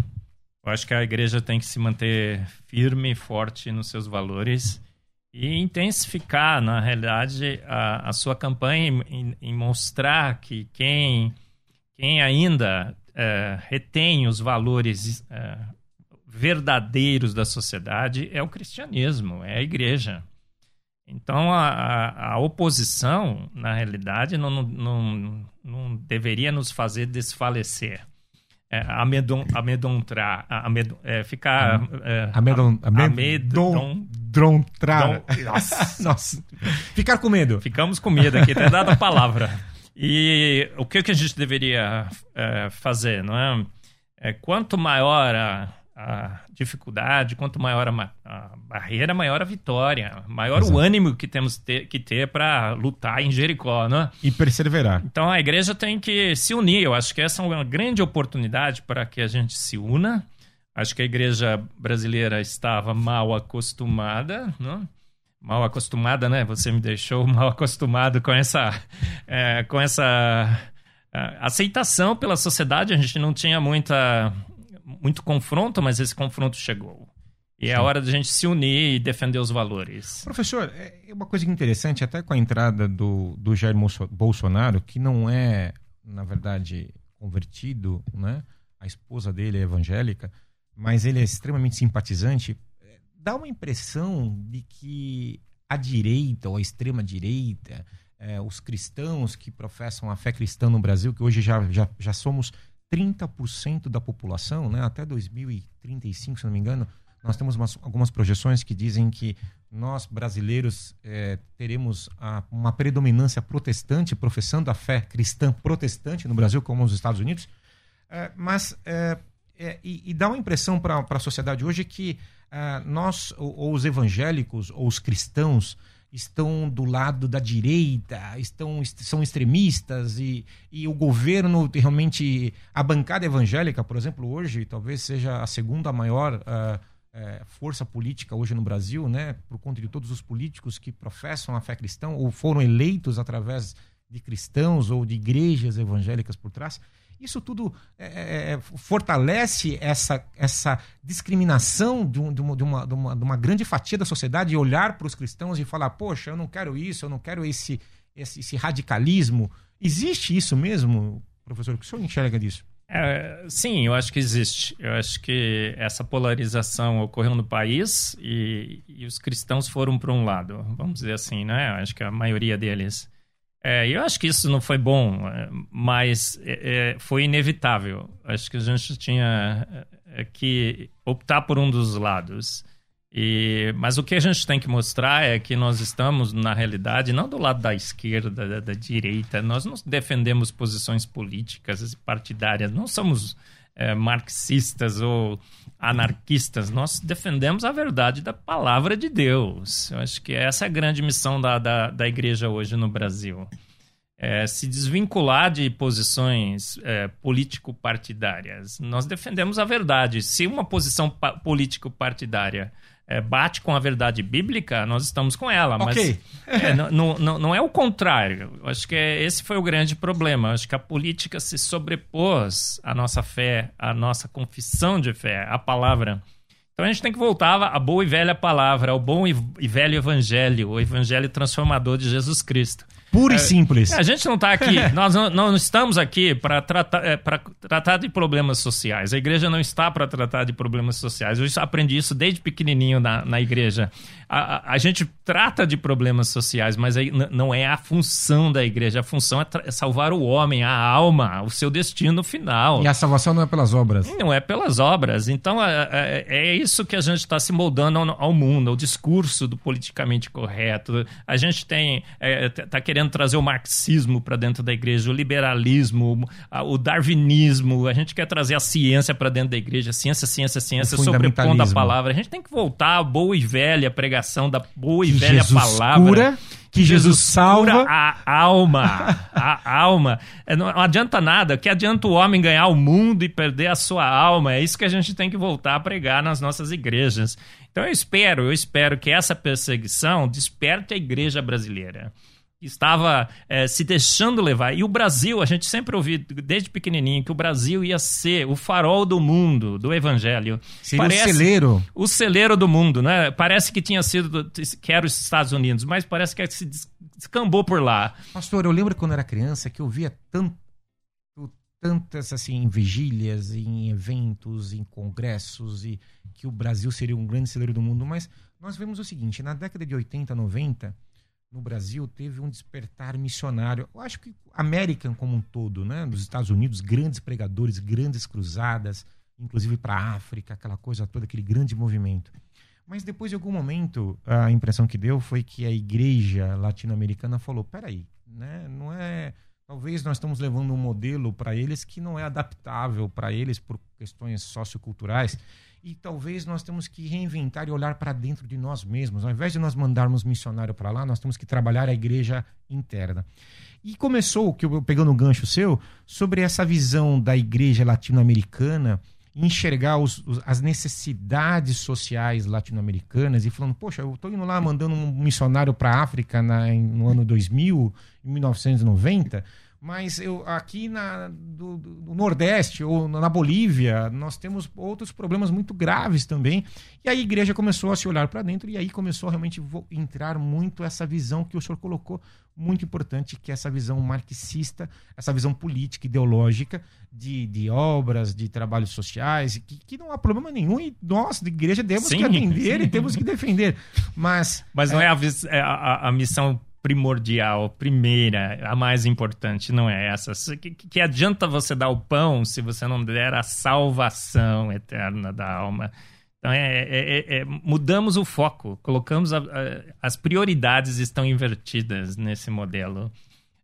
Eu acho que a igreja tem que se manter firme e forte nos seus valores e intensificar, na realidade, a, a sua campanha em, mostrar que quem, quem ainda é, retém os valores é, verdadeiros da sociedade é o cristianismo, é a igreja. Então, a, a, oposição, na realidade, não, não, não deveria nos fazer desfalecer. É, amedon, amedrontar, amed, é, ficar... Uhum. É, amedron, amedrontrar. Nossa. Nossa. Ficar com medo. Ficamos com medo aqui, até dado a palavra. E o que, que a gente deveria é, fazer, não é? é? Quanto maior a, a dificuldade, quanto maior a, a, barreira, maior a vitória, maior Exato. o ânimo que temos ter, que ter para lutar em Jericó, né? E perseverar. Então a igreja tem que se unir. Eu acho que essa é uma grande oportunidade para que a gente se una. Acho que a igreja brasileira estava mal acostumada, né? mal acostumada, né? Você me deixou mal acostumado com essa, é, com essa é, aceitação pela sociedade. A gente não tinha muita, muito confronto, mas esse confronto chegou. E é a hora da gente se unir e defender os valores. Professor, é uma coisa interessante, até com a entrada do, do Jair Bolsonaro, que não é, na verdade, convertido, né? A esposa dele é evangélica, mas ele é extremamente simpatizante dá uma impressão de que a direita ou a extrema direita, é, os cristãos que professam a fé cristã no Brasil, que hoje já, já, já somos 30% da população, né? até 2035, se não me engano, nós temos umas, algumas projeções que dizem que nós, brasileiros, é, teremos a, uma predominância protestante, professando a fé cristã protestante no Brasil, como nos Estados Unidos. É, mas, é, é e, e, dá uma impressão para a sociedade hoje que ah, nós, ou, ou, os evangélicos, ou os cristãos, estão do lado da direita, estão, são extremistas e, e o governo realmente. A bancada evangélica, por exemplo, hoje talvez seja a segunda maior. Uh, força política hoje no Brasil, né, por conta de todos os políticos que professam a fé cristã ou foram eleitos através de cristãos ou de igrejas evangélicas por trás. Isso tudo é, é, é, fortalece essa, essa discriminação de, um, de, uma, de, uma, de, uma, de uma grande fatia da sociedade e olhar para os cristãos e falar: poxa, eu não quero isso, eu não quero esse, esse, esse radicalismo. Existe isso mesmo, professor? O que o senhor enxerga disso? É, sim, eu acho que existe. Eu acho que essa polarização ocorreu no país e, e os cristãos foram para um lado, vamos dizer assim, né? Eu acho que a maioria deles. É, eu acho que isso não foi bom, é, mas é, é, foi inevitável. Acho que a gente tinha é, que optar por um dos lados. E, mas o que a gente tem que mostrar é que nós estamos, na realidade, não do lado da esquerda, da, da direita. Nós não defendemos posições políticas partidárias. Não somos é, marxistas ou anarquistas, nós defendemos a verdade da palavra de Deus. Eu acho que essa é a grande missão da, da, da igreja hoje no Brasil. É, se desvincular de posições é, político-partidárias. Nós defendemos a verdade. Se uma posição político-partidária é, bate com a verdade bíblica, nós estamos com ela. Mas okay. é, não, não, não, é o contrário. Eu acho que é, esse foi o grande problema. Eu acho que a política se sobrepôs à nossa fé, à nossa confissão de fé, à palavra. Então a gente tem que voltar à boa e velha palavra, ao bom e velho evangelho, o evangelho transformador de Jesus Cristo. Puro e é, simples. A gente não está aqui, nós não, não, estamos aqui para tratar, é, tratar de problemas sociais. A igreja não está para tratar de problemas sociais. Eu aprendi isso desde pequenininho na, na igreja. A, a, a gente trata de problemas sociais, mas aí não é a função da igreja. A função é, é, salvar o homem, a alma, o seu destino final. E a salvação não é pelas obras. Não é pelas obras. Então é, é, é isso que a gente está se moldando ao, ao, mundo, ao discurso do politicamente correto. A gente tem está querendo querendo trazer o marxismo para dentro da igreja, o liberalismo, o darwinismo. A gente quer trazer a ciência para dentro da igreja, ciência, ciência, ciência, sobrepondo a palavra. A gente tem que voltar à boa e velha pregação da boa e que velha Jesus palavra. Cura que Jesus salva a alma, a alma. É, não adianta nada, que adianta o homem ganhar o mundo e perder a sua alma. É isso que a gente tem que voltar a pregar nas nossas igrejas. Então eu espero, eu espero que essa perseguição desperte a igreja brasileira estava é, se deixando levar. E o Brasil, a gente sempre ouviu desde pequenininho que o Brasil ia ser o farol do mundo, do evangelho. Seria parece, o celeiro. O celeiro do mundo, né? Parece que tinha sido, que era os Estados Unidos, mas parece que se descambou por lá. Pastor, eu lembro quando era criança que eu via tanto tantas assim vigílias, em eventos, em congressos e que o Brasil seria um grande celeiro do mundo, mas nós vemos o seguinte, na década de 80, 90, no Brasil teve um despertar missionário. Eu acho que América como um todo, né, nos Estados Unidos, grandes pregadores, grandes cruzadas, inclusive para a África, aquela coisa toda, aquele grande movimento. Mas depois de algum momento, a impressão que deu foi que a igreja latino-americana falou: peraí, né, não é Talvez nós estamos levando um modelo para eles que não é adaptável para eles por questões socioculturais. E talvez nós temos que reinventar e olhar para dentro de nós mesmos. Ao invés de nós mandarmos missionário para lá, nós temos que trabalhar a igreja interna. E começou, que eu pegando o gancho seu, sobre essa visão da igreja latino-americana enxergar os, os, as necessidades sociais latino-americanas e falando, poxa, eu estou indo lá mandando um missionário para a África na, no ano 2000, em 1990, mas eu aqui na, do, do, Nordeste ou na Bolívia nós temos outros problemas muito graves também. E a igreja começou a se olhar para dentro e aí começou a realmente entrar muito essa visão que o senhor colocou, muito importante, que é essa visão marxista, essa visão política, ideológica de, de obras, de trabalhos sociais, que, que não há problema nenhum e nós, da igreja, temos sim, que atender sim. e temos que defender. Mas, Mas não é, é a, a, a missão primordial, primeira, a mais importante, não é essa. Que, que adianta você dar o pão se você não der a salvação eterna da alma? Então, é, é, é, é mudamos o foco, colocamos a, a, as prioridades estão invertidas nesse modelo.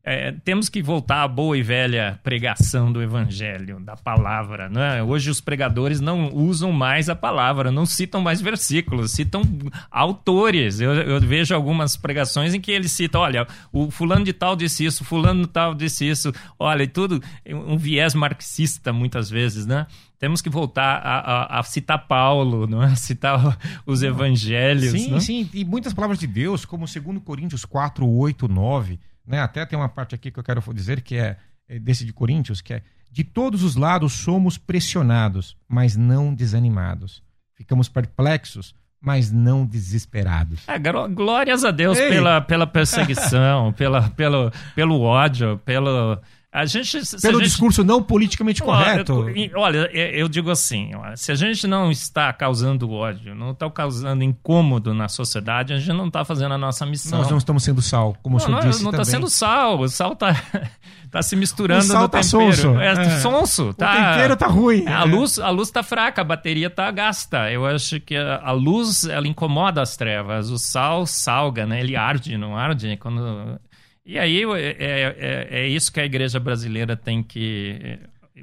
É, temos que voltar à boa e velha pregação do evangelho, da palavra. Né? Hoje os pregadores não usam mais a palavra, não citam mais versículos, citam autores. Eu, eu vejo algumas pregações em que eles citam: olha, o fulano de tal disse isso, fulano de tal disse isso, olha, e tudo, um viés marxista muitas vezes, né? Temos que voltar a, a, a citar Paulo, não é? citar os evangelhos. Sim, sim, e muitas palavras de Deus, como 2 Coríntios 4, 8, 9 né? Até tem uma parte aqui que eu quero dizer que é, é desse de Coríntios, que é de todos os lados somos pressionados, mas não desanimados. Ficamos perplexos, mas não desesperados. É, glórias a Deus pela, pela perseguição, pela, pelo, pelo ódio, pelo, a gente, Pelo gente... discurso não politicamente correto. Olha, eu digo assim: se a gente não está causando ódio, não está causando incômodo na sociedade, a gente não está fazendo a nossa missão. Nós não estamos sendo sal, como não, o senhor não, disse. Não está sendo sal, o sal está tá se misturando o sal no tá tempero. Sonso. É, é. sonso. Tá, o tempero tá ruim. A, é. luz, a luz tá fraca, a bateria tá gasta. Eu acho que a, a luz, ela incomoda as trevas. O sal salga, né? Ele arde, não arde? Quando e aí é, é, é, isso que a igreja brasileira tem que.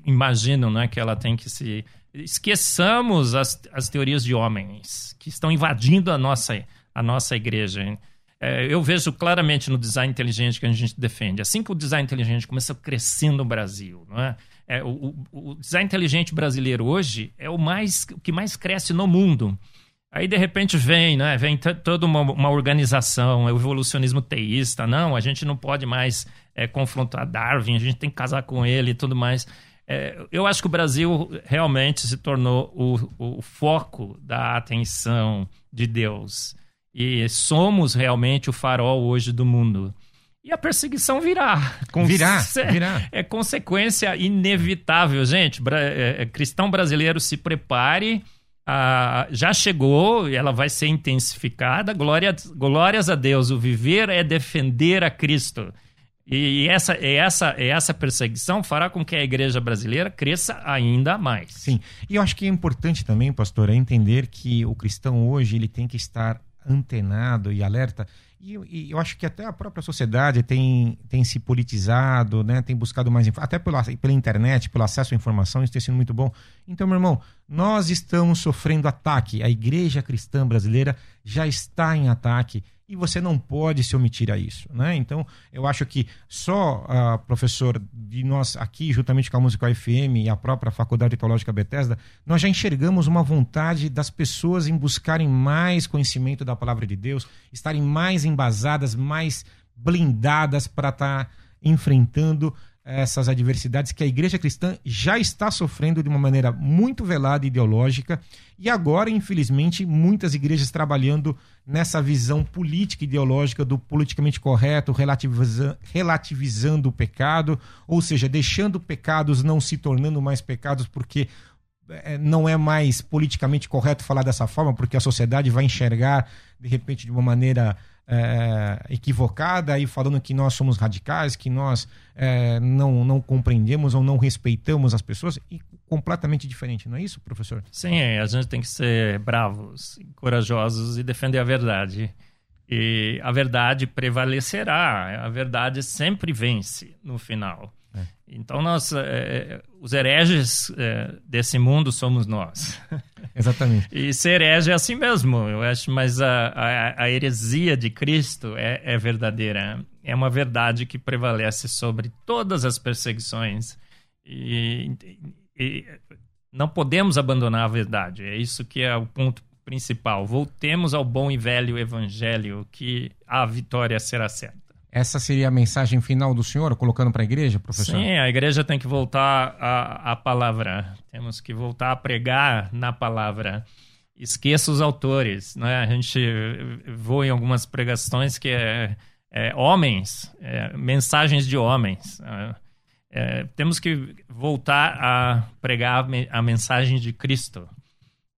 Imagino né, que ela tem que se. Esqueçamos as, as teorias de homens que estão invadindo a nossa, a nossa igreja. É, eu vejo claramente no design inteligente que a gente defende. Assim que o design inteligente começa a crescer no Brasil, não é? É, o, o, design inteligente brasileiro hoje é o mais o que mais cresce no mundo. Aí, de repente, vem, né? Vem toda uma, uma organização, é o evolucionismo teísta. Não, a gente não pode mais é, confrontar Darwin, a gente tem que casar com ele e tudo mais. É, eu acho que o Brasil realmente se tornou o, o foco da atenção de Deus. E somos realmente o farol hoje do mundo. E a perseguição virá. Virá, virá. É consequência inevitável. Gente, é, é, cristão brasileiro, se prepare já chegou, ela vai ser intensificada. Glória, glórias a Deus. O viver é defender a Cristo. E essa, essa, essa perseguição fará com que a igreja brasileira cresça ainda mais. Sim. E eu acho que é importante também, pastor, é entender que o cristão hoje ele tem que estar antenado e alerta e, e, eu acho que até a própria sociedade tem, tem se politizado, né? tem buscado mais até pela, pela internet, pelo acesso à informação, isso tem sido muito bom. Então, meu irmão, nós estamos sofrendo ataque. A igreja cristã brasileira já está em ataque e você não pode se omitir a isso, né? Então, eu acho que só, uh, professor, de nós aqui, juntamente com a Musical FM e a própria Faculdade Teológica Bethesda, nós já enxergamos uma vontade das pessoas em buscarem mais conhecimento da palavra de Deus, estarem mais embasadas, mais blindadas para estar tá enfrentando essas adversidades que a igreja cristã já está sofrendo de uma maneira muito velada e ideológica. E agora, infelizmente, muitas igrejas trabalhando nessa visão política ideológica do politicamente correto, relativizando, relativizando o pecado, ou seja, deixando pecados não se tornando mais pecados porque é, não é mais politicamente correto falar dessa forma, porque a sociedade vai enxergar de repente de uma maneira é, equivocada e falando que nós somos radicais, que nós é, não, não compreendemos ou não respeitamos as pessoas, e completamente diferente, não é isso, professor? Sim, a gente tem que ser bravos, corajosos e defender a verdade. E a verdade prevalecerá, a verdade sempre vence no final. É. Então, nós, é, os hereges é, desse mundo somos nós. Exatamente. e ser herege é assim mesmo, eu acho, mas a, a, a heresia de Cristo é, é, verdadeira. É uma verdade que prevalece sobre todas as perseguições. E, e não podemos abandonar a verdade. É isso que é o ponto principal. Voltemos ao bom e velho evangelho, que a vitória será certa. Essa seria a mensagem final do senhor, colocando para a igreja, professor? Sim, a igreja tem que voltar à, palavra. Temos que voltar a pregar na palavra. Esqueça os autores. Né? A gente voa em algumas pregações que é, é homens, é, mensagens de homens. É, é temos que voltar a pregar a mensagem de Cristo.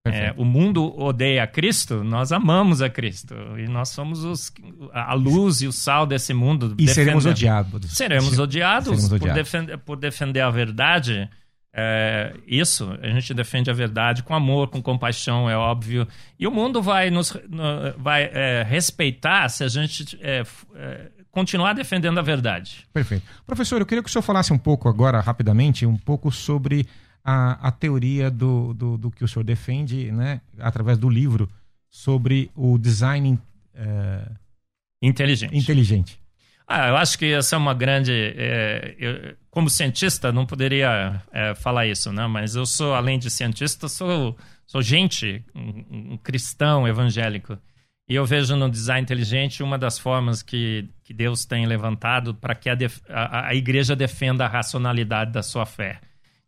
É, o mundo odeia Cristo, nós amamos a Cristo. E nós somos os, a luz e o sal desse mundo. E seremos odiados. Seremos odiados, seremos por. Defender, por defender a verdade. É, isso, a gente defende a verdade com amor, com compaixão, é óbvio. E o mundo vai nos vai é, respeitar se a gente é, é, continuar defendendo a verdade. Perfeito. Professor, eu queria que o senhor falasse um pouco agora, rapidamente, um pouco sobre a, a teoria do, do, do, que o senhor defende, né, através do livro, sobre o design é, inteligente. inteligente. Ah, eu acho que essa é uma grande. É, eu, como cientista, não poderia é, falar isso, né? mas eu sou, além de cientista, sou, sou gente, um, um cristão evangélico. E eu vejo no design inteligente uma das formas que, que Deus tem levantado para que a, a, a igreja defenda a racionalidade da sua fé.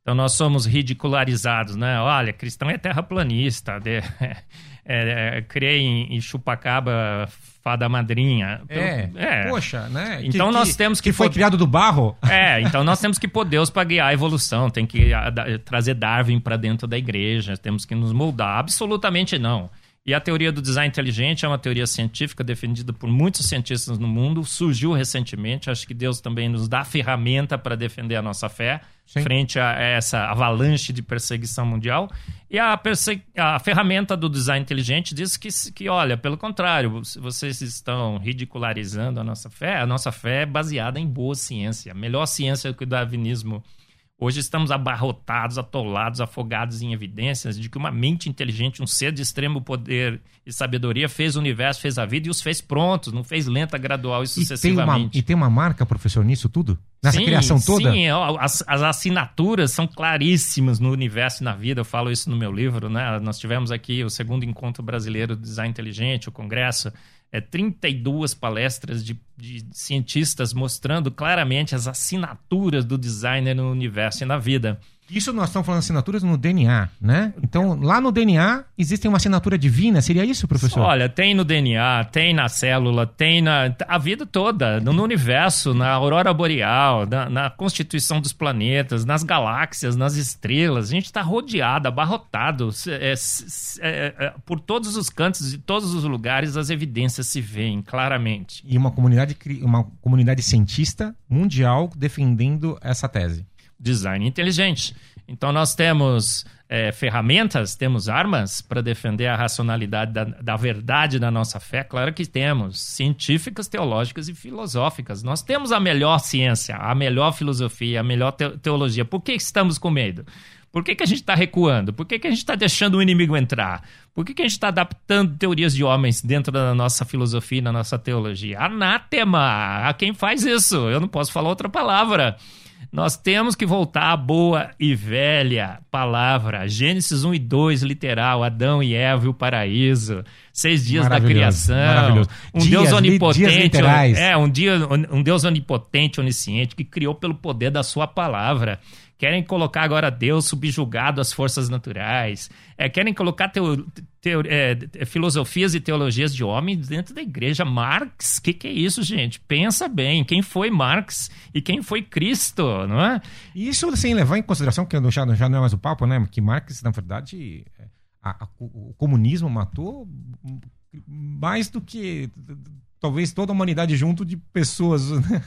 Então nós somos ridicularizados, né? Olha, cristão é terraplanista, de, é, é, crê em, em chupacaba fada madrinha. É, é, poxa, né? Então que, nós temos que... Que foi criado do barro. É, então nós temos que pôr Deus para guiar a evolução, tem que a, a, trazer Darwin para dentro da igreja, temos que nos moldar. Absolutamente não. E a teoria do design inteligente é uma teoria científica defendida por muitos cientistas no mundo, surgiu recentemente. Acho que Deus também nos dá ferramenta para defender a nossa fé Sim. frente a essa avalanche de perseguição mundial. E a, a, ferramenta do design inteligente diz que, que, olha, pelo contrário, vocês estão ridicularizando a nossa fé. A nossa fé é baseada em boa ciência, melhor ciência que o darwinismo Hoje estamos abarrotados, atolados, afogados em evidências de que uma mente inteligente, um ser de extremo poder e sabedoria fez o universo, fez a vida e os fez prontos, não fez lenta, gradual e sucessivamente. E tem uma, e tem uma marca, professor, nisso tudo? Nessa sim, criação toda? Sim, as, as, assinaturas são claríssimas no universo e na vida, eu falo isso no meu livro, né? Nós tivemos aqui o segundo encontro brasileiro de design inteligente, o congresso, é, 32 palestras de, de, cientistas mostrando claramente as assinaturas do designer no universo e na vida. Isso nós estamos falando de assinaturas no DNA, né? Então, lá no DNA existe uma assinatura divina, seria isso, professor? Olha, tem no DNA, tem na célula, tem na a vida toda, no, no universo, na aurora boreal, na, na, constituição dos planetas, nas galáxias, nas estrelas. A gente está rodeado, abarrotado é, é, é, por todos os cantos e todos os lugares as evidências se veem claramente. E uma comunidade, uma comunidade cientista mundial defendendo essa tese design inteligente. Então, nós temos é, ferramentas, temos armas para defender a racionalidade da, da, verdade da nossa fé? Claro que temos. Científicas, teológicas e filosóficas. Nós temos a melhor ciência, a melhor filosofia, a melhor teologia. Por que estamos com medo? Por que, que a gente está recuando? Por que, que a gente está deixando o inimigo entrar? Por que, que a gente está adaptando teorias de homens dentro da nossa filosofia e na nossa teologia? Anátema! A quem faz isso? Eu não posso falar outra palavra. Nós temos que voltar à boa e velha palavra. Gênesis 1 e 2, literal, Adão e Eva e o paraíso. Seis dias da criação. Maravilhoso. Um dias, Deus onipotente. é, um, dia, um Deus onipotente, onisciente, que criou pelo poder da sua palavra. Querem colocar agora Deus subjugado às forças naturais. É, querem colocar teo, teo, é, filosofias e teologias de homens dentro da igreja. Marx, o que, que é isso, gente? Pensa bem. Quem foi Marx e quem foi Cristo, não é? Isso sem levar em consideração, que já, já não é mais o papo, né? Que Marx, na verdade, a, o comunismo matou mais do que talvez toda a humanidade junto de pessoas. Né?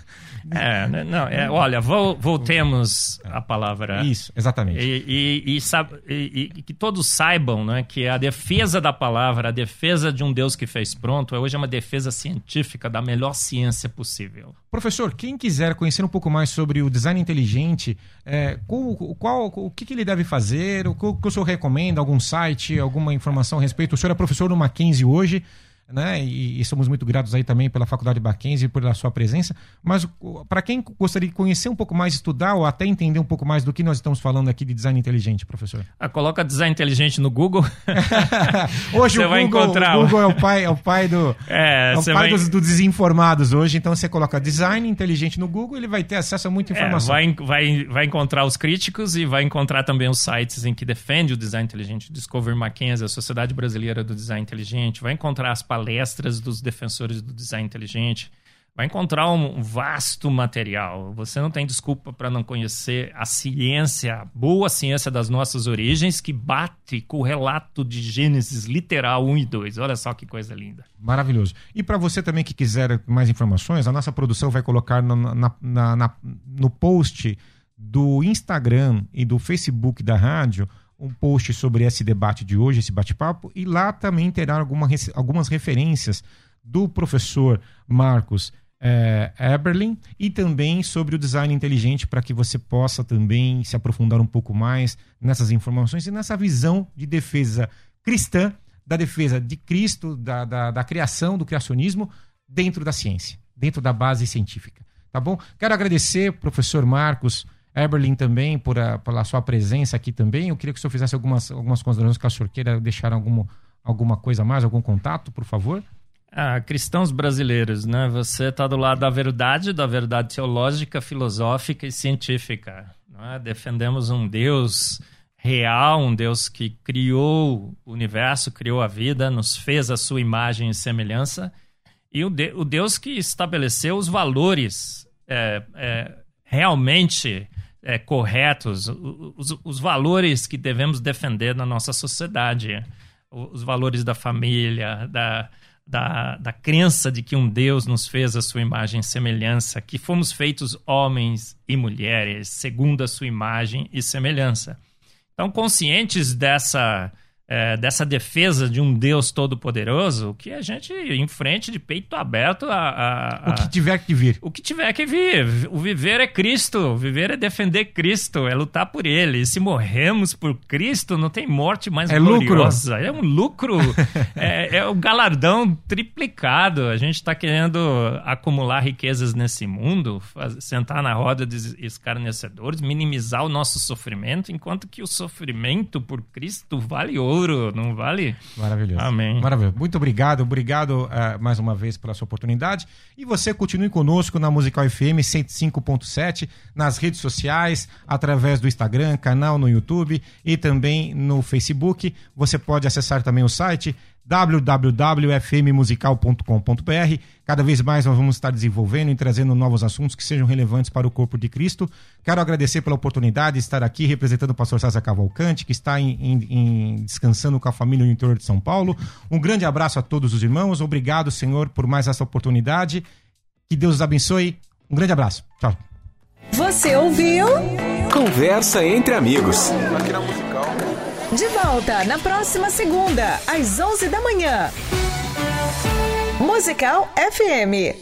É, né, não, é, olha, voltemos à palavra. Isso, exatamente. E, e, e, e, que todos saibam né, que a defesa da palavra, a defesa de um Deus que fez pronto, hoje é uma defesa científica da melhor ciência possível. Professor, quem quiser conhecer um pouco mais sobre o design inteligente, é, qual, qual, o que, que, ele deve fazer, o que, o que o senhor recomenda, algum site, alguma informação a respeito? O senhor é professor no Mackenzie hoje né? E, e, somos muito gratos aí também pela Faculdade Mackenzie pela sua presença. Mas para quem gostaria de conhecer um pouco mais, estudar ou até entender um pouco mais do que nós estamos falando aqui de design inteligente, professor? Ah, coloca design inteligente no Google. hoje você o vai Google, encontrar. O Google é o pai, é o pai do, é, é o pai vai... dos, dos, desinformados hoje. Então você coloca design inteligente no Google, ele vai ter acesso a muita informação. É, vai, vai, vai encontrar os críticos e vai encontrar também os sites em que defende o design inteligente, Discover Mackenzie, a Sociedade Brasileira do Design Inteligente. Vai encontrar as palestras dos defensores do design inteligente. Vai encontrar um vasto material. Você não tem desculpa para não conhecer a ciência, a boa ciência das nossas origens, que bate com o relato de Gênesis literal 1 e 2. Olha só que coisa linda. Maravilhoso. E para você também que quiser mais informações, a nossa produção vai colocar na, na, na, no post do Instagram e do Facebook da rádio um post sobre esse debate de hoje, esse bate-papo, e lá também terá alguma, algumas referências do professor Marcos é, Eberlin e também sobre o design inteligente para que você possa também se aprofundar um pouco mais nessas informações e nessa visão de defesa cristã, da defesa de Cristo, da, da, da criação, do criacionismo dentro da ciência, dentro da base científica. Tá bom? Quero agradecer, professor Marcos Eberlin também, por a, pela sua presença aqui também. Eu queria que o senhor fizesse algumas, algumas considerações que o senhor queira deixar alguma, alguma coisa a mais, algum contato, por favor. Ah, cristãos brasileiros, né? Você está do lado da verdade, da verdade teológica, filosófica e científica. É? Defendemos um Deus real, um Deus que criou o universo, criou a vida, nos fez a sua imagem e semelhança, e o, de, o Deus que estabeleceu os valores é, é, realmente é, corretos, os, os, valores que devemos defender na nossa sociedade, os valores da família, da, da, da crença de que um Deus nos fez a sua imagem e semelhança, que fomos feitos homens e mulheres segundo a sua imagem e semelhança. Então, conscientes dessa é, dessa defesa de um Deus todo-poderoso, que a gente enfrente de peito aberto a, a, a, O que tiver que vir. O que tiver que vir. O viver é Cristo. O viver é defender Cristo, é lutar por Ele. E se morremos por Cristo, não tem morte mais é gloriosa. Lucro. É um lucro. é, é o galardão triplicado. A gente está querendo acumular riquezas nesse mundo, sentar na roda de escarnecedores, minimizar o nosso sofrimento, enquanto que o sofrimento por Cristo vale ouro ouro, não vale? Maravilhoso. Amém. Maravilhoso. Muito obrigado, obrigado uh, mais uma vez pela sua oportunidade. E você continue conosco na Musical FM 105.7, nas redes sociais, através do Instagram, canal no YouTube e também no Facebook. Você pode acessar também o site www.fmmusical.com.br. Cada vez mais nós vamos estar desenvolvendo e trazendo novos assuntos que sejam relevantes para o corpo de Cristo. Quero agradecer pela oportunidade de estar aqui representando o pastor César Cavalcante, que está em, em, em, descansando com a família no interior de São Paulo. Um grande abraço a todos os irmãos. Obrigado, Senhor, por mais essa oportunidade. Que Deus os abençoe. Um grande abraço. Tchau. Você ouviu? Conversa entre amigos. De volta na próxima segunda, às 11 da manhã. Musical FM.